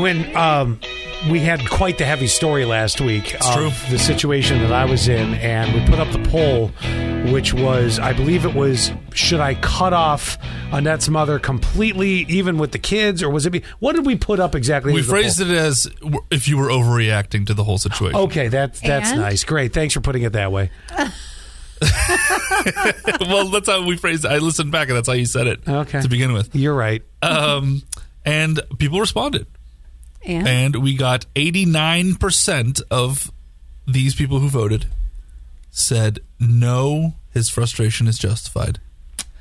Quinn, um, we had quite the heavy story last week of true. the situation that I was in, and we put up the poll, which was, I believe it was, should I cut off Annette's mother completely, even with the kids, or was it? Be, what did we put up exactly? We phrased poll? it as if you were overreacting to the whole situation. Okay, that's that's And? nice. Great, thanks for putting it that way. well, that's how we phrased it. I listened back, and that's how you said it Okay. to begin with. You're right. Um, and people responded. And And we got 89% of these people who voted said no, his frustration is justified.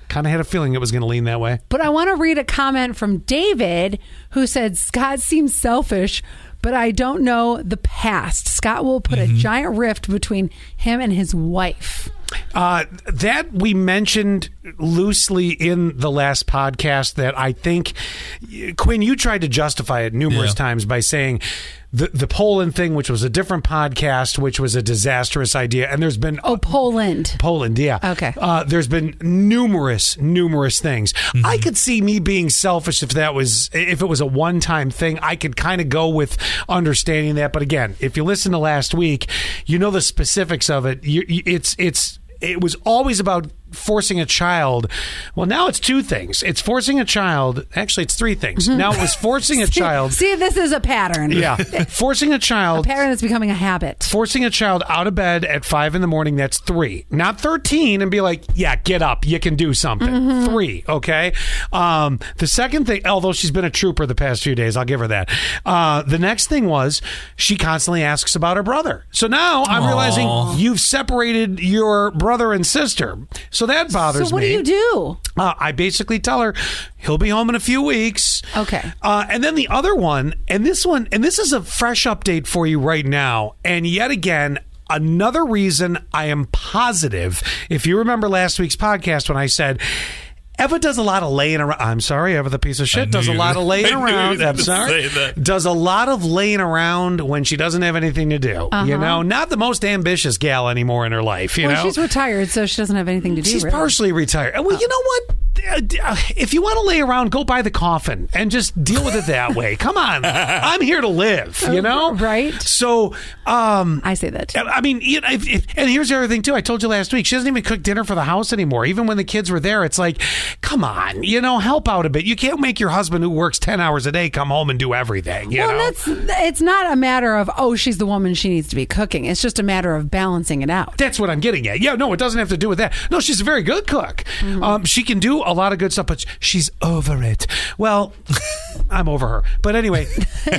Kind of had a feeling it was going to lean that way. But I want to read a comment from David who said Scott seems selfish, but I don't know the past. Scott will put a mm-hmm. giant rift between him and his wife. Uh, that we mentioned loosely in the last podcast that I think Quinn, you tried to justify it numerous Yeah. times by saying the the Poland thing, which was a different podcast, which was a disastrous idea, and there's been Oh, Poland. Poland, yeah. Okay. Uh, there's been numerous, numerous things. I could see me being selfish if that was if it was a one time thing. I could kind of go with understanding that. But again, if you listen to last week, you know the specifics of it. You, you, it's it's it was always about forcing a child. Well, now it's two things. It's forcing a child. Actually, it's three things. Now it was forcing a child. See, this is a pattern. Yeah, forcing a A child pattern that's becoming a habit. forcing a child out of bed at five in the morning, that's three. Not 13 and be like, yeah, get up. You can do something. Three. Okay. Um, the second thing, although she's been a trooper the past few days, I'll give her that. Uh, the next thing was she constantly asks about her brother. So now I'm realizing you've separated your brother and sister. So that bothers me. So what me. do you do? Uh, I basically tell her he'll be home in a few weeks. Okay. Uh, and then the other one, and this one, and this is a fresh update for you right now. And yet again, another reason I am positive. If you remember last week's podcast when I said. Eva does a lot of laying around. I'm sorry, Eva, the piece of shit does a lot of laying I knew you around. I'm sorry. Does a lot of laying around when she doesn't have anything to do. You uh-huh. know, not the most ambitious gal anymore in her life. You well, know, she's retired, so she doesn't have anything to do. She's really. partially retired. Well, you know what? Uh, uh, If you want to lay around, go buy the coffin and just deal with it that way. Come on, I'm here to live. You know, Right. So, um, I say that. Too. I mean, you know, if, if, and here's the other thing too. I told you last week. She doesn't even cook dinner for the house anymore. Even when the kids were there, it's like, come on, you know, help out a bit. You can't make your husband who works ten hours a day come home and do everything. You well, know, that's it's not a matter of oh she's the woman she needs to be cooking. It's just a matter of balancing it out. That's what I'm getting at. Yeah, no, it doesn't have to do with that. No, she's a very good cook. Mm-hmm. Um, she can do a lot of good stuff, but she's over it. Well, I'm over her. But anyway,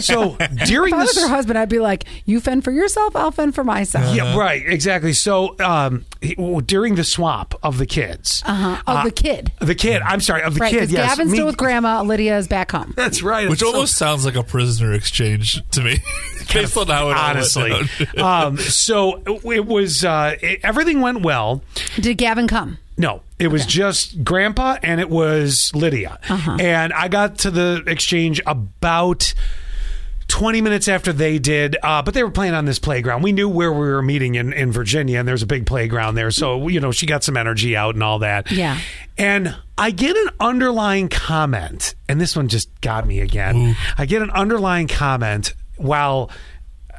so during If I was this. her husband, I'd be like, "You fend for yourself, I'll fend for myself." yeah, right, exactly. So um, he- well, during the swap of the kids, Uh-huh. Oh, the kid. the kid, I'm sorry, of the Right, kid, yes, Gavin's me- still with grandma. Lydia is back home. That's right. Which So- almost sounds like a prisoner exchange to me, based on how it all honestly. went down. um, so it was uh, it- everything went well. Did Gavin come? No, it was just Grandpa and it was Lydia. Uh-huh. And I got to the exchange about 20 minutes after they did, uh, but they were playing on this playground. We knew where we were meeting in, in Virginia, and there's a big playground there. So, you know, she got some energy out and all that. Yeah. And I get an underlying comment, and this one just got me again. I get an underlying comment while.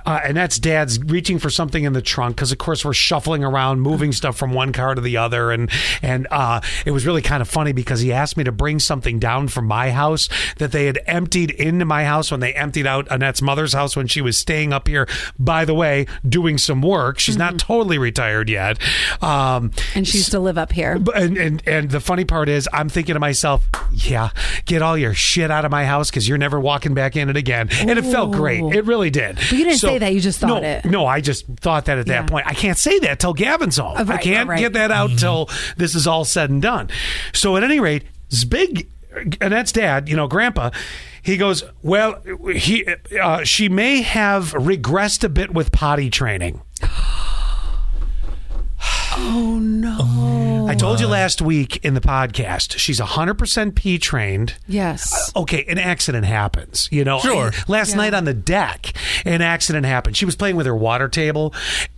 Uh, and that's dad's reaching for something in the trunk because of course we're shuffling around moving stuff from one car to the other and and uh, it was really kind of funny because he asked me to bring something down from my house that they had emptied into my house when they emptied out Annette's mother's house when she was staying up here by the way doing some work she's not totally retired yet um, And she used to live up here. and, and and the funny part is, I'm thinking to myself, yeah, get all your shit out of my house because you're never walking back in it again. And it felt great. It really did. Didn't say that, you just thought no, it. No, I just thought that at Yeah. that point. I can't say that till Gavin's home. Uh, I can't right. get that out till this is all said and done. So at any rate, Zbig, Annette's dad, you know, Grandpa. He goes, well, he, uh, she may have regressed a bit with potty training. Oh no! I told you last week in the podcast, she's 100% P trained. Yes. Uh, okay, an accident happens, you know. Sure. Last night on the deck, an accident happened. She was playing with her water table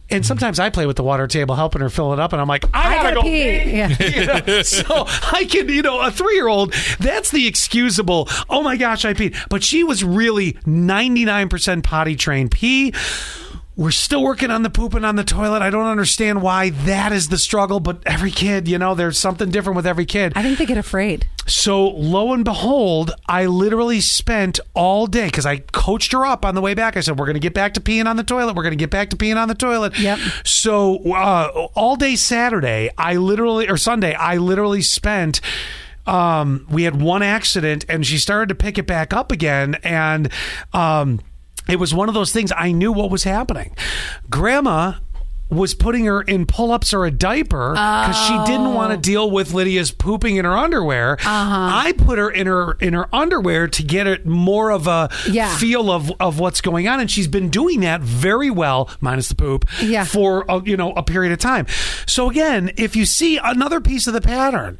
and mm-hmm. sometimes I play with the water table, helping her fill it up, and I'm like, I, I gotta, gotta go pee. pee. Yeah. You know, so I can, you know, a three year old, that's the excusable, oh my gosh, I peed. But she was really 99% potty trained. Pee. We're still working on the pooping on the toilet. I don't understand why that is the struggle, but every kid, you know, there's something different with every kid. I think they get afraid. So lo and behold, I literally spent all day because I coached her up on the way back. I said, "We're going to get back to peeing on the toilet. We're going to get back to peeing on the toilet." Yep. So uh, all day Saturday, I literally or Sunday, I literally spent. Um, we had one accident, and she started to pick it back up again, and um, it was one of those things. I knew what was happening. Grandma was putting her in pull-ups or a diaper because she didn't want to deal with Lydia's pooping in her underwear. Uh-huh. I put her in her in her underwear to get it more of a Yeah. feel of of what's going on, and she's been doing that very well, minus the poop, Yeah. for a, you know a period of time. So again, if you see another piece of the pattern.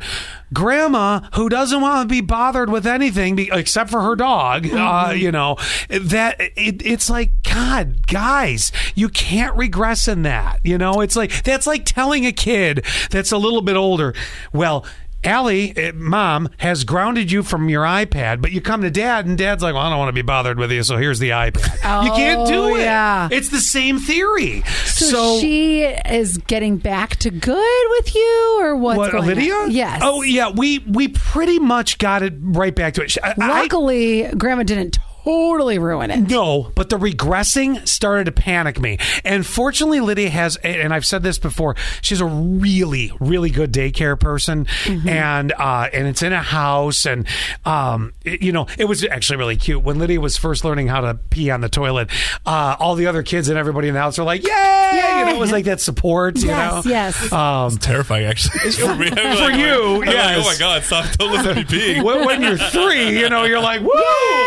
Grandma, who doesn't want to be bothered with anything be, except for her dog, uh, you know, that it, it's like, God, guys, you can't regress in that. You know, it's like, that's like telling a kid that's a little bit older, well, Ally, eh, mom, has grounded you from your iPad, but you come to dad, and dad's like, well, I don't want to be bothered with you, so here's the iPad. you can't do Oh, it. yeah. It's the same theory. So, she is getting back to good with you, or what's what, going Lydia? on? Yes. Oh, yeah. We we pretty much got it right back to it. I- I- Luckily, Grandma didn't totally ruin it. no, but the regressing started to panic me. And fortunately, Lydia has, and I've said this before, she's a really, really good daycare person, Mm-hmm. and uh, and it's in a house, and um, it- you know, it was actually really cute when Lydia was first learning how to pee on the toilet. Uh, all the other kids and everybody in the house were like, "Yay!" You know, it was like that support. You Yes, know, yes. Um, Terrifying, actually. for me. I'm For like, you, I'm like, oh my god! Stop! Don't listen to me peeing. when, when you're three, you know, you're like, "Woo!" I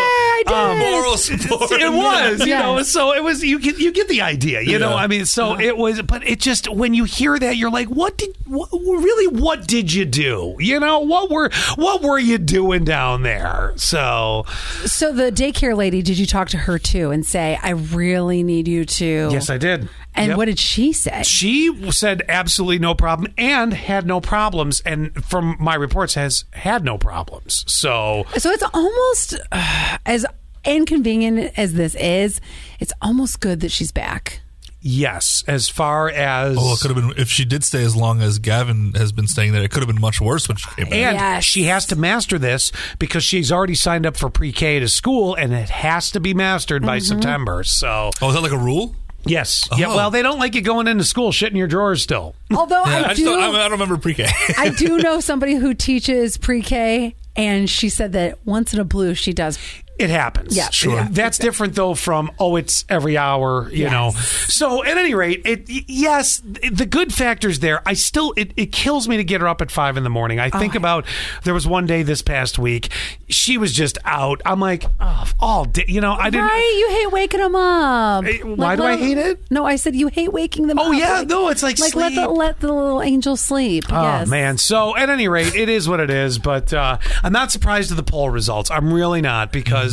did. Um, Moral support. it was, you Yes. know. So it was. You get you get the idea, you know. Yeah. I mean, so it was, but it just when you hear that, you're like, what did what, really what did you do? You know, what were what were you doing down there? So So the daycare lady, did you talk to her too and say, "I really need you to"? yes, I did. And Yep. what did she say? she said absolutely no problem and had no problems and from my reports has had no problems so So it's almost uh, as inconvenient as this is. It's almost good that she's back. yes as far as Oh, it could have been if she did stay as long as Gavin has been staying there. It could have been much worse when she came back. And Yes. she has to master this because she's already signed up for pre-K to school, and it has to be mastered by Mm-hmm. September. So Oh, is that like a rule? Yes, yeah. Oh. Well, they don't like you going into school shitting your drawers still. Although Yeah, I, I just do, don't, I, don't remember pre-K. I do know somebody who teaches pre-K, and she said that once in a blue she does. It happens. Yeah. Sure. That's different though from oh it's every hour, you Yes. know. So at any rate, it yes, the good factors there. I still it, it kills me to get her up at five in the morning. I think Oh. about there was one day this past week, she was just out. I'm like, oh, all day you know, I didn't Right? You hate waking them up. Why do I hate it? No, I said you hate waking them up. Oh, yeah, Like- no, it's like like let the let the little angel sleep. Oh yes. man! So at any rate, it is what it is. But uh, I'm not surprised at the poll results. I'm really not because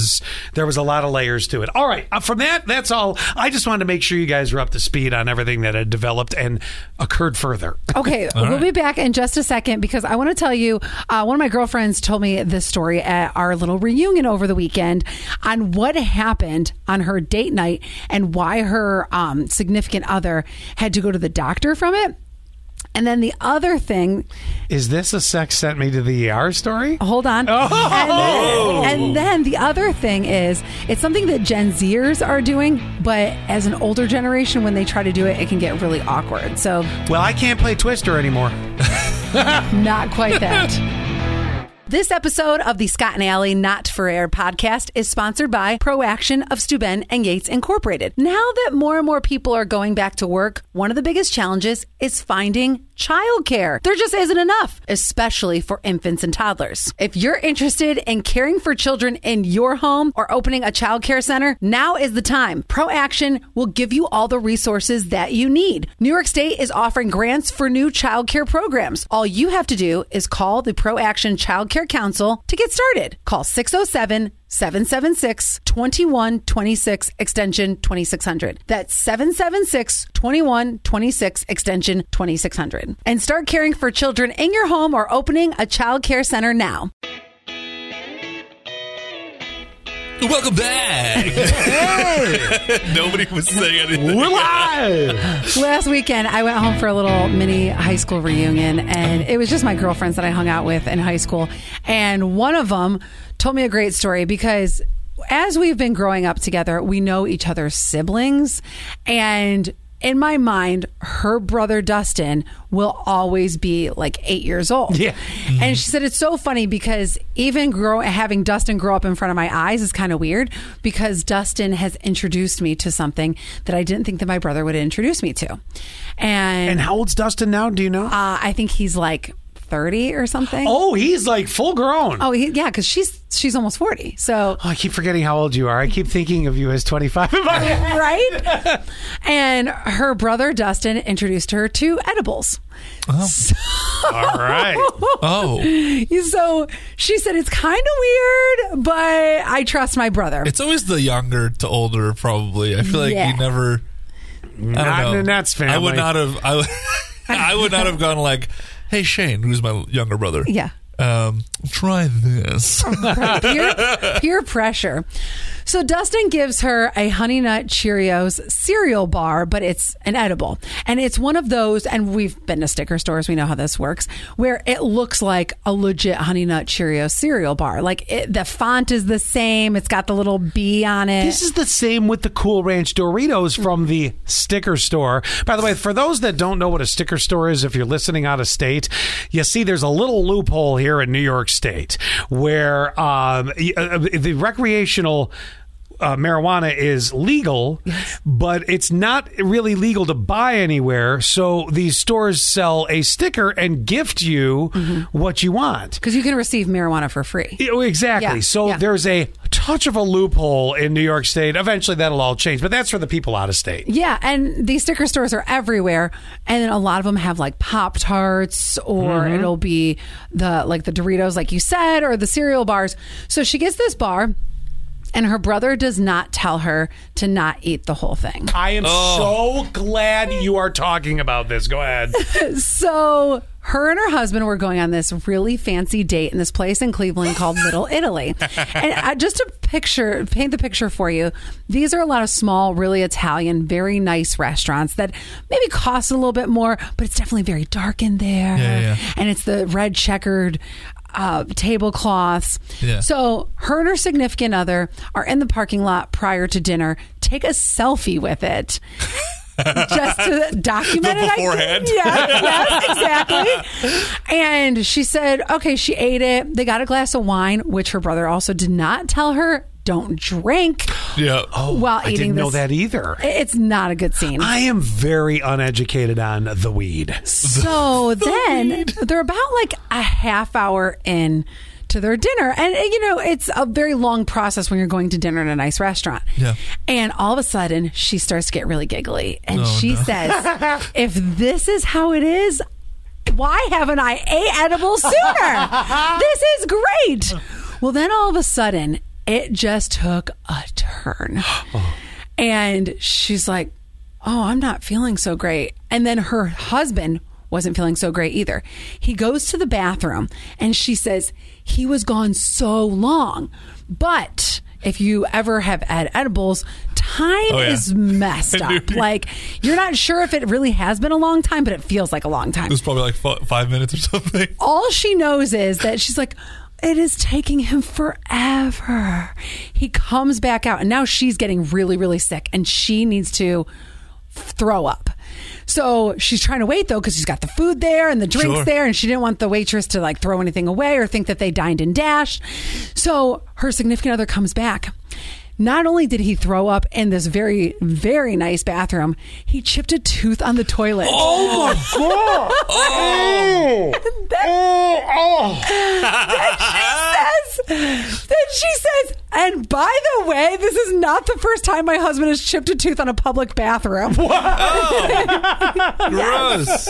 there was a lot of layers to it. All right, uh, from that, that's all. I just wanted to make sure you guys were up to speed on everything that had developed and occurred further. Okay, we'll right. be back in just a second because I want to tell you. Uh, one of my girlfriends told me this story at our little reunion over the weekend on what happened on her date night and why her um, significant other had to go to the doctor from it. And then the other thing, Is this a sex sent me to the ER story? hold on. Oh. And, then, and then the other thing is, it's something that Gen Zers are doing, but as an older generation, when they try to do it, it can get really awkward. So, Well, I can't play Twister anymore. Not quite that. This episode of the Scott and Ally Not for Air podcast is sponsored by ProAction of Steuben and Yates Incorporated. Now that more and more people are going back to work, one of the biggest challenges is finding childcare. There just isn't enough, especially for infants and toddlers. If you're interested in caring for children in your home or opening a childcare center, now is the time. ProAction will give you all the resources that you need. New York State is offering grants for new childcare programs. All you have to do is call the ProAction Child Care Council to get started. Call 607 776 2126 extension 2600. That's 776 2126 extension 2600. And start caring for children in your home or opening a child care center now. Welcome back. Nobody was saying anything. We're live. Last weekend, I went home for a little mini high school reunion, and it was just my girlfriends that I hung out with in high school. And one of them told me a great story because as we've been growing up together, we know each other's siblings. And in my mind, her brother Dustin will always be like eight years old. Yeah. And she said it's so funny because even grow having Dustin grow up in front of my eyes is kind of weird because Dustin has introduced me to something that I didn't think that my brother would introduce me to. And, And how old's Dustin now? Do you know? uh, I think he's like 30 or something. oh, he's like full grown. Oh, he, yeah, because she's she's almost 40. So Oh, I keep forgetting how old you are. I keep thinking of you as 25. right? and her brother Dustin introduced her to edibles. Oh. All right. Oh, So she said it's kind of weird, but I trust my brother. it's always the younger to older. Probably. I feel like Yeah. you never. Don't in know. the Nets I would not have. I would, I would not have gone like, "Hey Shane, who's my younger brother? Yeah. Um, try this." peer, peer pressure. So Dustin gives her a Honey Nut Cheerios cereal bar, but it's an edible. And it's one of those, and we've been to sticker stores, we know how this works, where it looks like a legit Honey Nut Cheerios cereal bar. Like it, the font is the same, it's got the little bee on it. This is the same with the Cool Ranch Doritos from the sticker store. By the way, for those that don't know what a sticker store is, if you're listening out of state, you see there's a little loophole here in New York State where um, uh, the recreational. Uh, marijuana is legal, but it's not really legal to buy anywhere. So these stores sell a sticker and gift you what you want. Because you can receive marijuana for free. Exactly. Yeah, so yeah. there's a touch of a loophole in New York State. Eventually, that'll all change, but that's for the people out of state. Yeah, and these sticker stores are everywhere, and a lot of them have like Pop Tarts, or Mm-hmm. it'll be the like the Doritos, like you said, or the cereal bars. So she gets this bar, and her brother does not tell her to not eat the whole thing. I am so glad you are talking about this. Go ahead. So her and her husband were going on this really fancy date in this place in Cleveland called Little Italy. And uh, just to picture, paint the picture for you, these are a lot of small, really Italian, very nice restaurants that maybe cost a little bit more, but it's definitely very dark in there. Yeah, yeah. And it's the red checkered uh, tablecloths. Yeah. So her and her significant other are in the parking lot prior to dinner, take a selfie with it. just to document The it. I beforehand? think. Yeah, yes, exactly. And she said, okay, she ate it. They got a glass of wine, which her brother also did not tell her don't drink yeah. Oh, while I eating didn't know that either. It's not a good scene. I am very uneducated on the weed. So then they're about like a half hour in to their dinner. And, you know, it's a very long process when you're going to dinner in a nice restaurant. Yeah. And all of a sudden, she starts to get really giggly. And Oh, she no. says, if this is how it is, why haven't I ate edible sooner? this is great. Well, then all of a sudden, it just took a turn. Oh. And she's like, Oh, I'm not feeling so great. And then her husband wasn't feeling so great either. He goes to the bathroom and she says, He was gone so long. But if you ever have had edibles, time Oh, yeah. is messed up. like, you're not sure if it really has been a long time, but it feels like a long time It was probably like f- five minutes or something. all she knows is that she's like, it is taking him forever. He comes back out, and now she's getting really, really sick, and she needs to throw up. So she's trying to wait though because she's got the food there and the drinks Sure. there, and she didn't want the waitress to like throw anything away or think that they dined and dashed. So her significant other comes back. Not only did he throw up in this very, very nice bathroom, he chipped a tooth on the toilet. Oh my god! Oh! Oh! oh. then she says, then she says, And by the way, this is not the first time my husband has chipped a tooth on a public bathroom. Oh, Gross.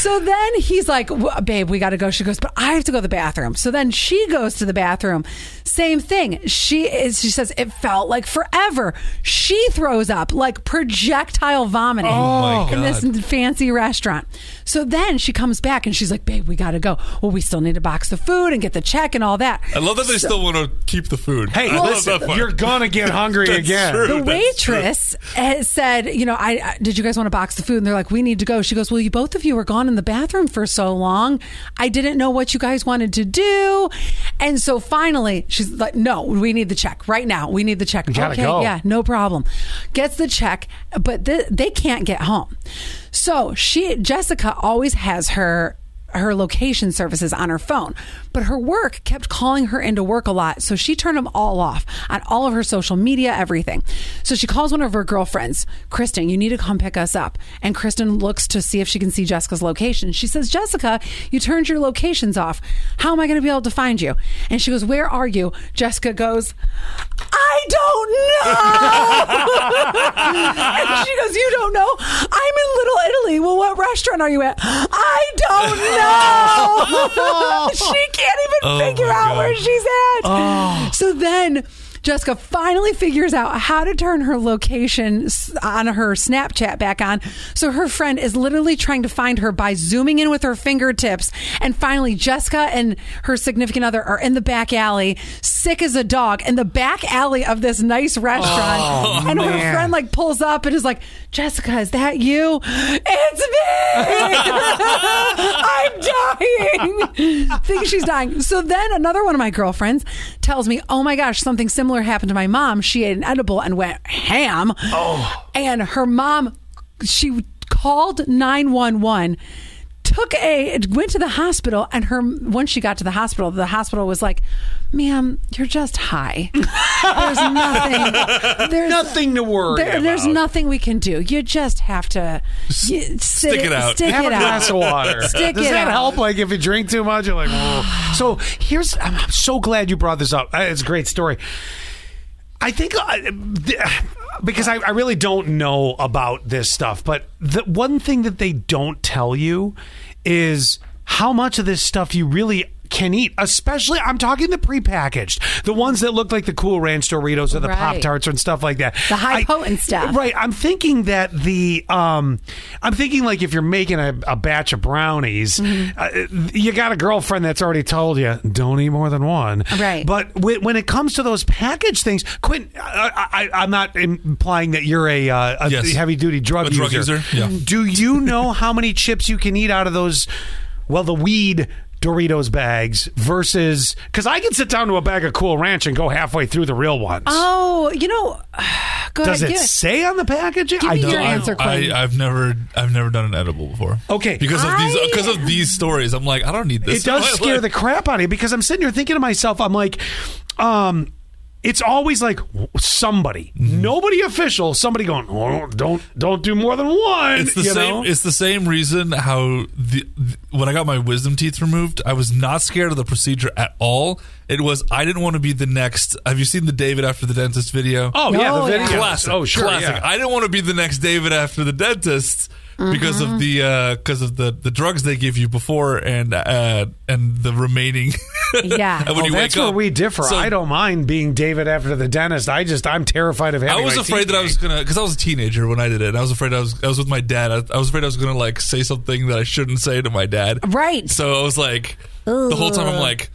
So then he's like, "W- "Babe, we got to go." She goes, "But I have to go to the bathroom." So then she goes to the bathroom. Same thing. She is. She says it felt like forever. She throws up like projectile vomiting Oh, in this fancy restaurant. So then she comes back and she's like, "Babe, we got to go." Well, we still need to box the food and get the check and all that. I love that they still want to keep the food. Hey, I love listen, you're gonna get hungry That's again. true. the waitress has said, you know, I, I did you guys want to box the food? And they're like, we need to go. She goes, well, you both of you were gone in the bathroom for so long. I didn't know what you guys wanted to do. And so finally, she's like, no, we need the check right now. We need the check. gotta okay, go. yeah, no problem. Gets the check, but th- they can't get home. So she, Jessica, always has her her location services on her phone, but her work kept calling her into work a lot. So she turned them all off on all of her social media, everything. So she calls one of her girlfriends, Kristen, you need to come pick us up. And Kristen looks to see if she can see Jessica's location. She says, Jessica, you turned your locations off. How am I going to be able to find you? And she goes, Where are you? Jessica goes, I don't know. and she goes, You don't know? I'm in Little Italy. Well, what restaurant are you at? I don't know. she can't even Oh, figure out God. where she's at. Oh. So then Jessica finally figures out how to turn her location on her Snapchat back on. So her friend is literally trying to find her by zooming in with her fingertips. And finally, Jessica and her significant other are in the back alley, sick as a dog, in the back alley of this nice restaurant. Oh, and her friend like pulls up and is like, Jessica, is that you? It's me. I'm dying. Think she's dying. So then another one of my girlfriends tells me, "Oh my gosh, something similar happened to my mom. She ate an edible and went ham." Oh. And her mom she called 911 took a went to the hospital and her once she got to the hospital the hospital was like ma'am you're just high there's nothing there's Nothing to worry there, there's nothing we can do. You just have to you, sit stick it out. Stick Have it a glass out. of water. Stick Does it that out. help? Like if you drink too much, you're like, "Whoa." so here's. I'm I'm so glad you brought this up. It's a great story. I think uh, because I, I really don't know about this stuff, but the one thing that they don't tell you is how much of this stuff you really can eat. Especially, I'm talking the prepackaged, the ones that look like the Cool Ranch Doritos or the Right. Pop Tarts and stuff like that. The high I- potent stuff. Right. I'm thinking that the um, I'm thinking like if you're making a, a batch of brownies, Mm-hmm. uh, you got a girlfriend that's already told you don't eat more than one. Right. But when, when it comes to those packaged things, Quinn, I, I, I'm not implying that you're a, uh, a Yes. heavy duty drug A user. user, yeah. Do you know how many chips you can eat out of those? Well, the weed. Doritos bags versus because I can sit down to a bag of Cool Ranch and go halfway through the real ones. Oh, you know, go Does ahead. it give- say on the packaging? Give me don't your answer, Quinn. I, I've never, I've never done an edible before. Okay. because of these, because of these stories, I'm like, I don't need this. it does scare life. the crap out of you because I'm sitting here thinking to myself, I'm like, um, it's always like somebody, Mm-hmm. nobody official, somebody going, oh, don't don't do more than one. It's the you same. know? It's the same reason how the, the when I got my wisdom teeth removed, I was not scared of the procedure at all. It was I didn't want to be the next. Have you seen the David after the dentist video? oh yeah, Oh, the yeah. video. classic. Oh sure, classic. yeah. I didn't want to be the next David after the dentist because Mm-hmm. of the because of the the drugs they give you before and uh, and the remaining. Yeah. and when Oh, you that's wake where up, we differ. So I don't mind being David after the dentist. I just I'm terrified of having. I was my afraid teeth that I was gonna because I was a teenager when I did it. And I was afraid I was I was with my dad. I, I was afraid I was gonna like say something that I shouldn't say to my dad. Right. So I was like, the whole time I'm like,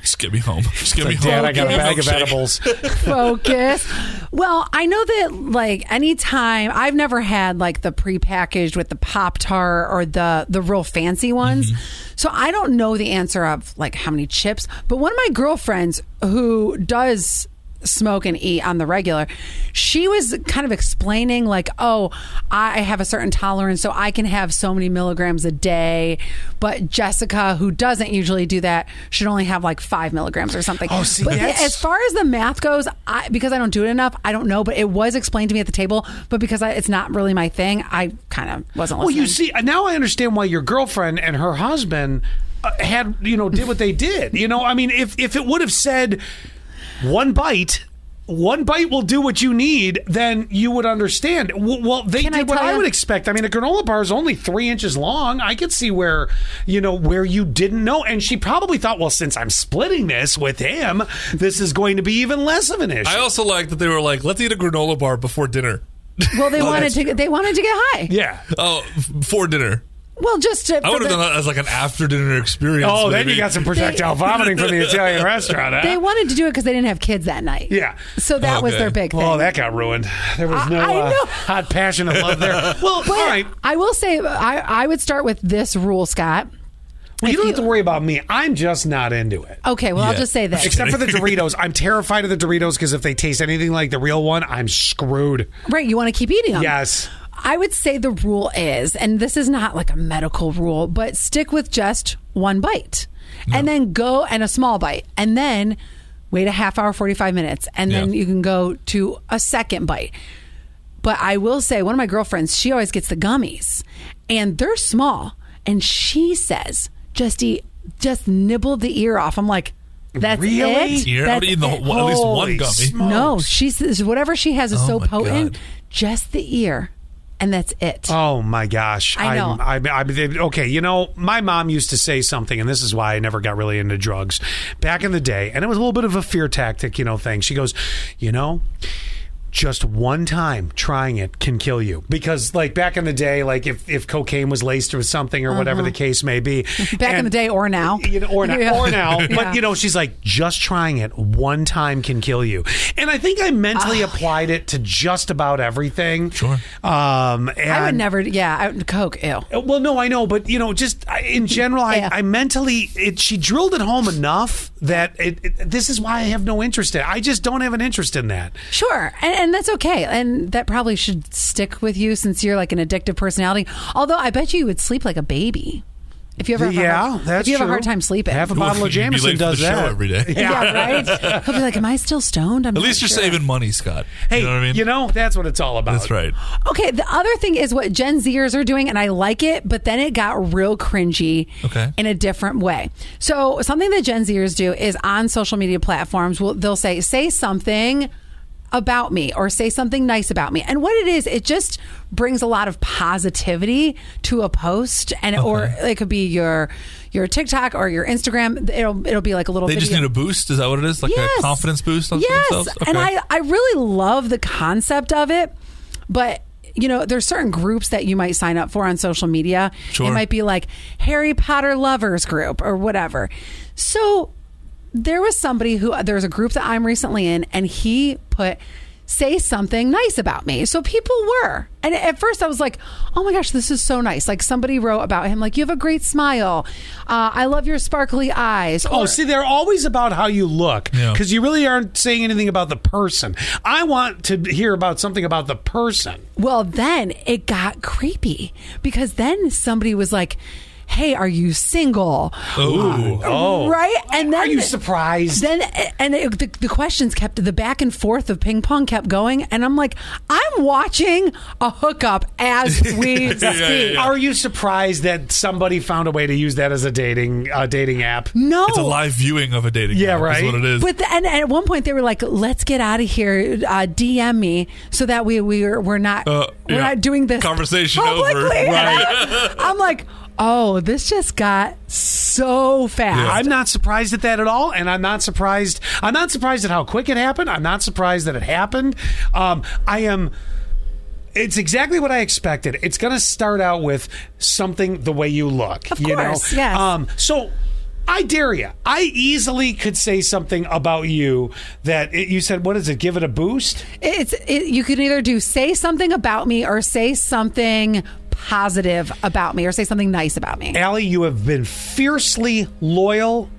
just get me home. Just get me home. Dad, I got a bag of edibles. focus. Well, I know that like anytime I've never had like the prepackaged with the Pop Tart or the the real fancy ones. Mm-hmm. So I don't know the answer of like how many chips, but one of my girlfriends who does smoke and eat on the regular, she was kind of explaining like, "Oh, I have a certain tolerance, so I can have so many milligrams a day." But Jessica, who doesn't usually do that, should only have like five milligrams or something. Oh, see, but that's- as far as the math goes, I, because I don't do it enough, I don't know. But it was explained to me at the table. But because I, it's not really my thing, I kind of wasn't Well, you see, now I understand why your girlfriend and her husband uh, had, you know, did what they did. You know, I mean, if if it would have said. One bite. One bite will do what you need, then you would understand. Well, they Can I did what tell I would expect. I mean, a granola bar is only three inches long. I could see where, you know, where you didn't know. And she probably thought, well, since I'm splitting this with him, this is going to be even less of an issue. I also like that they were like, let's eat a granola bar before dinner. Well, they oh, wanted to. They wanted to get high. yeah. Oh, f- for dinner. Well, just to, I would have the- done that as like an after dinner experience. Oh, then maybe. you got some projectile vomiting from the Italian restaurant. Huh? They wanted to do it because they didn't have kids that night. Yeah. So that was their big thing. Oh, that got ruined. There was no I uh, hot passion of love there. Well, But all right. I will say, I, I would start with this rule, Scott. Well, You don't you- have to worry about me. I'm just not into it. Okay, well, I'll just say this. Except for the Doritos. I'm terrified of the Doritos because if they taste anything like the real one, I'm screwed. Right, you want to keep eating them. Yes. I would say the rule is, and this is not like a medical rule, but stick with just one bite and then go and a small bite and then wait a half hour, 45 minutes, and then Yeah. you can go to a second bite. But I will say, one of my girlfriends, she always gets the gummies and they're small. And she says, just eat, just nibble the ear off. I'm like, that's Really? it. You're That's out eating the whole, at least one gummy. smokes. No, she says whatever she has is Oh so potent, God. just the ear, and that's it. Oh my gosh! I know. I'm, I'm, I'm, okay, you know, my mom used to say something, and this is why I never got really into drugs back in the day, and it was a little bit of a fear tactic, you know, thing. She goes, you know. Just one time trying it can kill you because, like back in the day, like if, if cocaine was laced with something or whatever the case may be, Uh-huh. Back in the day or now. you know, or now, Yeah. or now. Yeah. But you know, she's like, just trying it one time can kill you. And I think I mentally Ah. applied it to just about everything. Sure. Um, and I would never. Yeah, I, Coke. Ew. Uh, Well, no, I know, but you know, just in general, I, I mentally it, she drilled it home enough that it, it, this is why I have no interest in. it. I just don't have an interest in that. Sure, and, and that's okay, and that probably should stick with you since you're like an addictive personality. Although I bet you you would sleep like a baby if you ever have a yeah, hard, that's if you have true. a hard time sleeping. Half a bottle of Jameson does that every day. yeah. right. He'll be like, "Am I still stoned?" I'm At least you're sure. saving money, Scott. Hey, you know what I mean? you know that's what it's all about. That's right. Okay, the other thing is what Gen Zers are doing, and I like it, but then it got real cringy Okay. in a different way. So something that Gen Zers do is on social media platforms, will they'll say, say something about me or say something nice about me. And what it is, it just brings a lot of positivity to a post and or it could be your your TikTok or your Instagram. It'll it'll be like a little They video. just need a boost. Is that what it is? Like Yes. a confidence boost on yes. themselves? And I, I really love the concept of it, but you know, there's certain groups that you might sign up for on social media. Sure. It might be like Harry Potter lovers group or whatever. So there was somebody who there's a group that I'm recently in, and he put say something nice about me. So people were. And at first I was like, oh my gosh, this is so nice. Like somebody wrote about him, like, you have a great smile. Uh, I love your sparkly eyes. Oh, Or- see, they're always about how you look Yeah. because you really aren't saying anything about the person. I want to hear about something about the person. Well, then it got creepy because then somebody was like, "Hey, are you single?" Ooh. Oh, Right? And then are you surprised? Then and it, the, the questions kept the back and forth of ping pong kept going, and I'm like, I'm watching a hookup as we speak. yeah, yeah. Are you surprised that somebody found a way to use that as a dating uh, dating app? No, It's a live viewing of a dating Yeah, app, is right. what it is. But the, and, and at one point they were like, "Let's get out of here. Uh, DM me so that we we're we're not Uh, we're yeah. not doing this Conversation publicly." over. Right. I'm, I'm like, "Oh, this just got so fast." I'm not surprised at that at all, and I'm not surprised. I'm not surprised at how quick it happened. I'm not surprised that it happened. Um, I am. It's exactly what I expected. It's going to start out with something the way you look. Of you course, know? yes. Um, so. I dare you. I easily could say something about you that it, you said. What is it? Give it a boost. It's it, you could either do say something about me or say something positive about me or say something nice about me. Ally, you have been fiercely loyal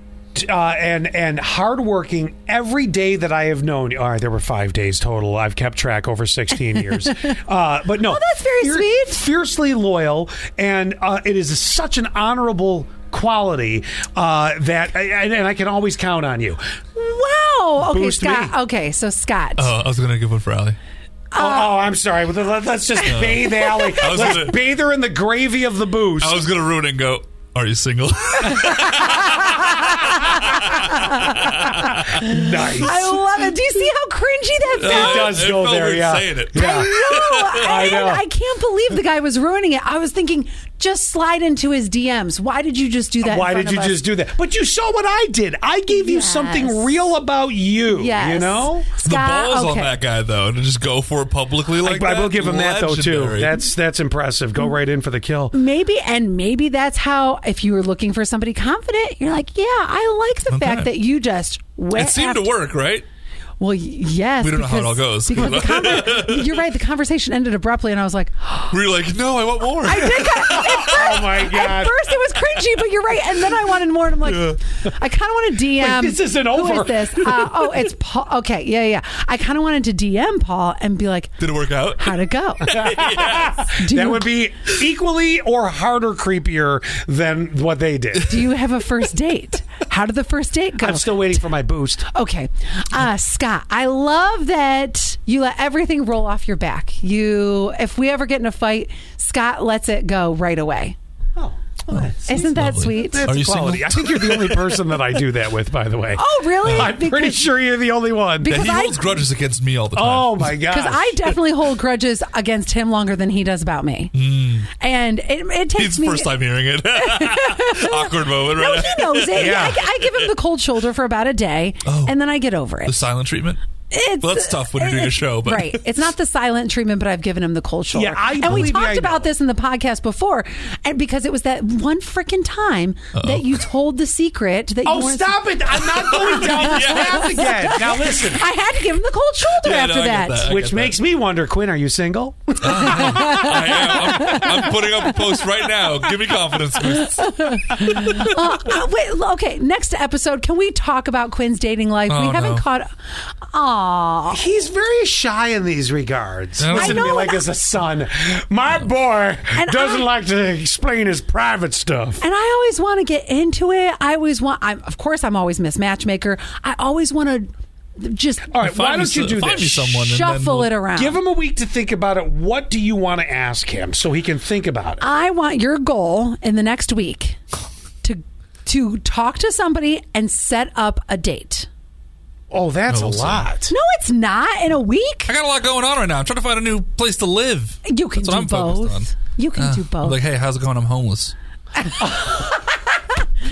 uh, and and hardworking every day that I have known you. All right, there were five days total. I've kept track over sixteen years. Uh, but no, Oh, that's very sweet. Fiercely loyal, and uh, it is such an honorable quality uh, that, and, and I can always count on you. Wow. Okay, Boost Scott. me. Okay, so Scott. Oh, I was going to give one for Ally. Oh, oh, I'm sorry. Let- let- Let's just bathe Ally. I was Let's gonna- bathe her in the gravy of the boost. I was going to ruin it and go, Are you single? nice. I love it. Do you see how cringy that Uh, sounds? does it go felt there, weird yeah. saying it. Yeah. No, I, know. I can't believe the guy was ruining it. I was thinking, just slide into his DMs. Why did you just do that? in Why front did you of us? just do that? But you saw what I did. I gave you Yes. something real about you. Yes. You know? The balls okay. on that guy though, to just go for it publicly like I, I will give him that though too. That's that's impressive. Go right in for the kill. Maybe, and maybe that's how, if you were looking for somebody confident, you're like, yeah, I like the Okay. fact that you just went it seemed after- to work, right? Well, yes. We don't know how it all goes. Because the conver- you're right. The conversation ended abruptly, and I was like, Were you like, no, I want more? I did. Kind of, at first, Oh my god! At first, it was cringy, but you're right. And then I wanted more, and I'm like, I kind of want to DM. Like, this isn't Who over. is this? Uh, oh, it's Paul. Okay, yeah, yeah. I kind of wanted to DM Paul and be like, Did it work out? how'd it go? Do That you, would be equally or harder creepier than what they did. do you have a first date? How did the first date go? I'm still waiting for my boost. Okay. Uh, Scott, I love that you let everything roll off your back. You, if we ever get in a fight, Scott lets it go right away. Oh, Isn't that lovely. sweet? that's Are you quality. single? I think you're the only person that I do that with, by the way. Oh, really? I'm pretty sure you're the only one. Because- he I- holds grudges against me all the time. oh my god! Because I definitely hold grudges against him longer than he does about me. Hmm. And it, it takes He's me. first time hearing it. Awkward moment, Right No, right? he knows it. Yeah. I, I give him the cold shoulder for about a day, Oh. and then I get over it. The silent treatment. It's, Well, that's tough when you're doing a show, but- right, it's not the silent treatment, but I've given him the cold shoulder. Yeah, I and we talked about this in the podcast before, and because it was that one freaking time that you told the secret that you Oh, weren't- stop it! I'm not going down this Yes. path again. Now listen. I had to give him the cold shoulder Yeah, after no, that. that. Which get makes me wonder, Quinn, are you single? I am. I'm, I'm putting up a post right now. Give me confidence. boosts. Uh, wait, okay. Next episode, can we talk about Quinn's dating life? we Oh, haven't no. caught. Aw. He's very shy in these regards. I Listen to me like and as a son. My oh. boy And doesn't I- like to explain his private stuff. And I always want to get into it. I always want. I'm, of course, I'm always Miss Matchmaker. I always want to just All right, why Find me don't you so- do find this? me someone and then shuffle we'll- it around. Give him a week to think about it. What do you want to ask him so he can think about it? I want your goal in the next week to to talk to somebody and set up a date. Oh, that's No, a we'll lot. No, it's not in a week. I got a lot going on right now. I'm trying to find a new place to live. You can That's what do I'm both. on. You can Uh, do both. Like, hey, how's it going? I'm homeless.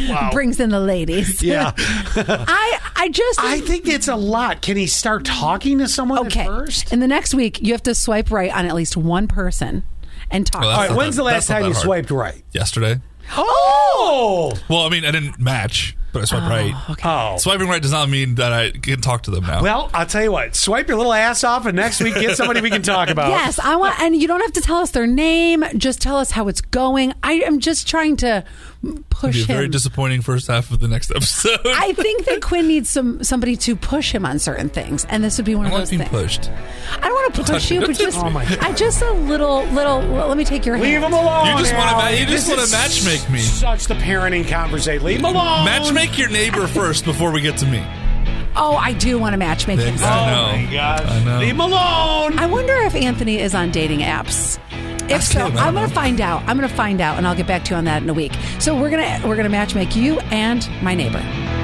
wow. Brings in the ladies. Yeah. I I just I think it's a lot. Can he start talking to someone okay. at first? In the next week, you have to swipe right on at least one person and talk. Well, All that's right, when's that- the last time you hard. swiped right? Yesterday. Oh! Well, I mean, I didn't match, but I swiped right. Oh, oh. Swiping right does not mean that I can talk to them now. Well, I'll tell you what. Swipe your little ass off, and next week get somebody we can talk about. Yes, I want, and you don't have to tell us their name. Just tell us how it's going. I am just trying to It'd push be a very disappointing first half of the next episode. I think that Quinn needs some somebody to push him on certain things, and this would be one I of those being things. pushed. I don't want to push touch you, me. but just Oh my God. I just a little little. Let me take your hand Leave hand. him alone. You just wanna ma- Ally. you just wanna is matchmake me. Such the parenting conversation. Leave him alone. Matchmake your neighbor first before we get to me. Oh, I do want to matchmake him. I Oh know. my gosh. I know. Leave him alone. I wonder if Anthony is on dating apps. If so, I'm going to find out. I'm going to find out, and I'll get back to you on that in a week. So we're gonna we're gonna matchmake you and my neighbor.